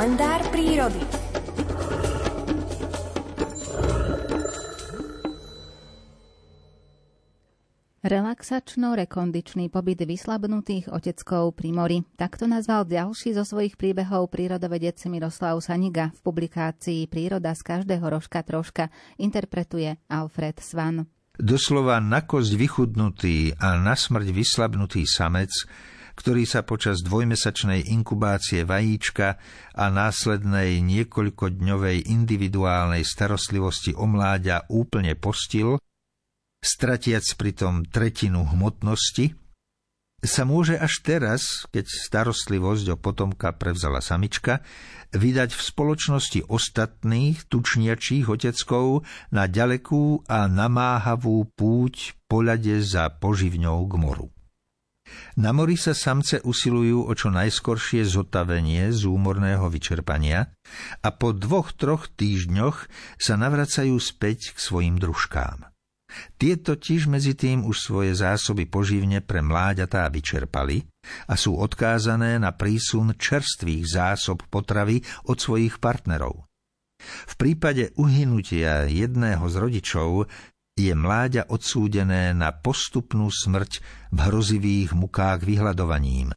kalendár prírody. Relaxačno-rekondičný pobyt vyslabnutých oteckov pri mori. Takto nazval ďalší zo svojich príbehov prírodovedec Miroslav Saniga v publikácii Príroda z každého rožka troška interpretuje Alfred Svan. Doslova na kosť vychudnutý a na smrť vyslabnutý samec ktorý sa počas dvojmesačnej inkubácie vajíčka a následnej niekoľkodňovej individuálnej starostlivosti o mláďa úplne postil, stratiac pritom tretinu hmotnosti, sa môže až teraz, keď starostlivosť o potomka prevzala samička, vydať v spoločnosti ostatných tučniačích oteckov na ďalekú a namáhavú púť poľade za poživňou k moru. Na mori sa samce usilujú o čo najskoršie zotavenie z úmorného vyčerpania a po dvoch, troch týždňoch sa navracajú späť k svojim družkám. Tie totiž medzi tým už svoje zásoby poživne pre mláďatá vyčerpali a sú odkázané na prísun čerstvých zásob potravy od svojich partnerov. V prípade uhynutia jedného z rodičov je mláďa odsúdené na postupnú smrť v hrozivých mukách vyhľadovaním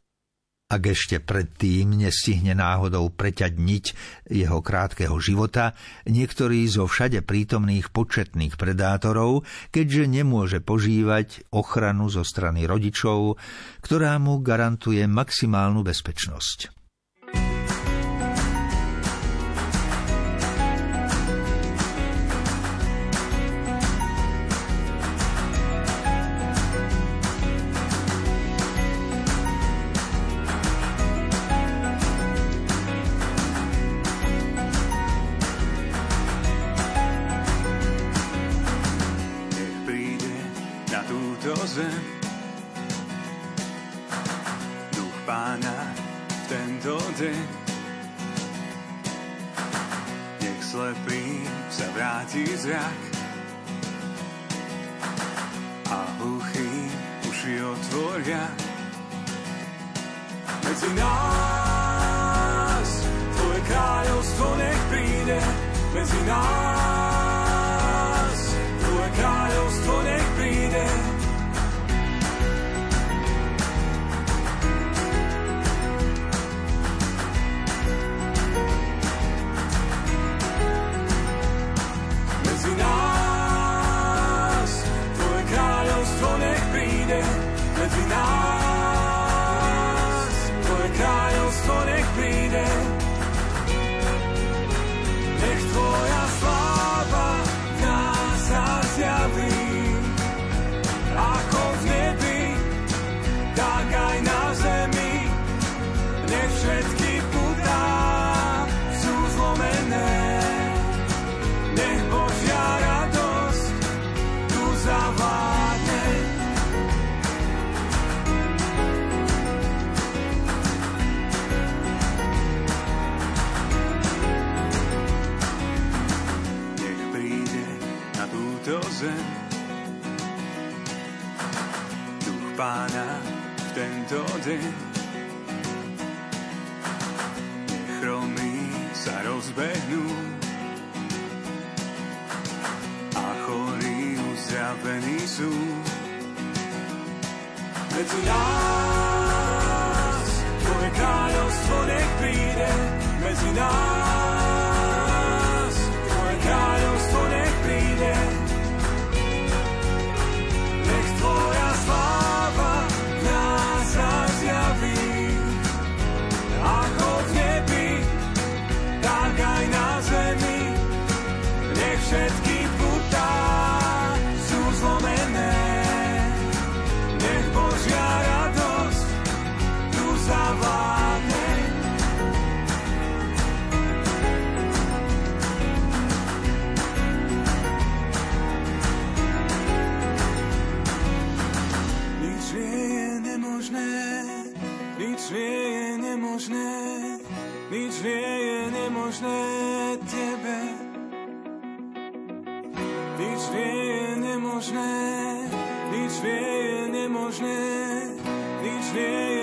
ak ešte predtým nestihne náhodou preťať niť jeho krátkeho života, niektorý zo všade prítomných početných predátorov, keďže nemôže požívať ochranu zo strany rodičov, ktorá mu garantuje maximálnu bezpečnosť. Zem. Duch pána v tento deň. Nech slepý sa vráti zrak. A hluchý uši otvoria. Medzi nás tvoje kráľovstvo nech príde. Medzi nás zem. Duch pána v tento deň chromí sa rozbehnú a chorí uzdravení sú. Medzi nás je nemožné tebe. Nič nie je nemožné, nič nie je nemožné, nič nie je.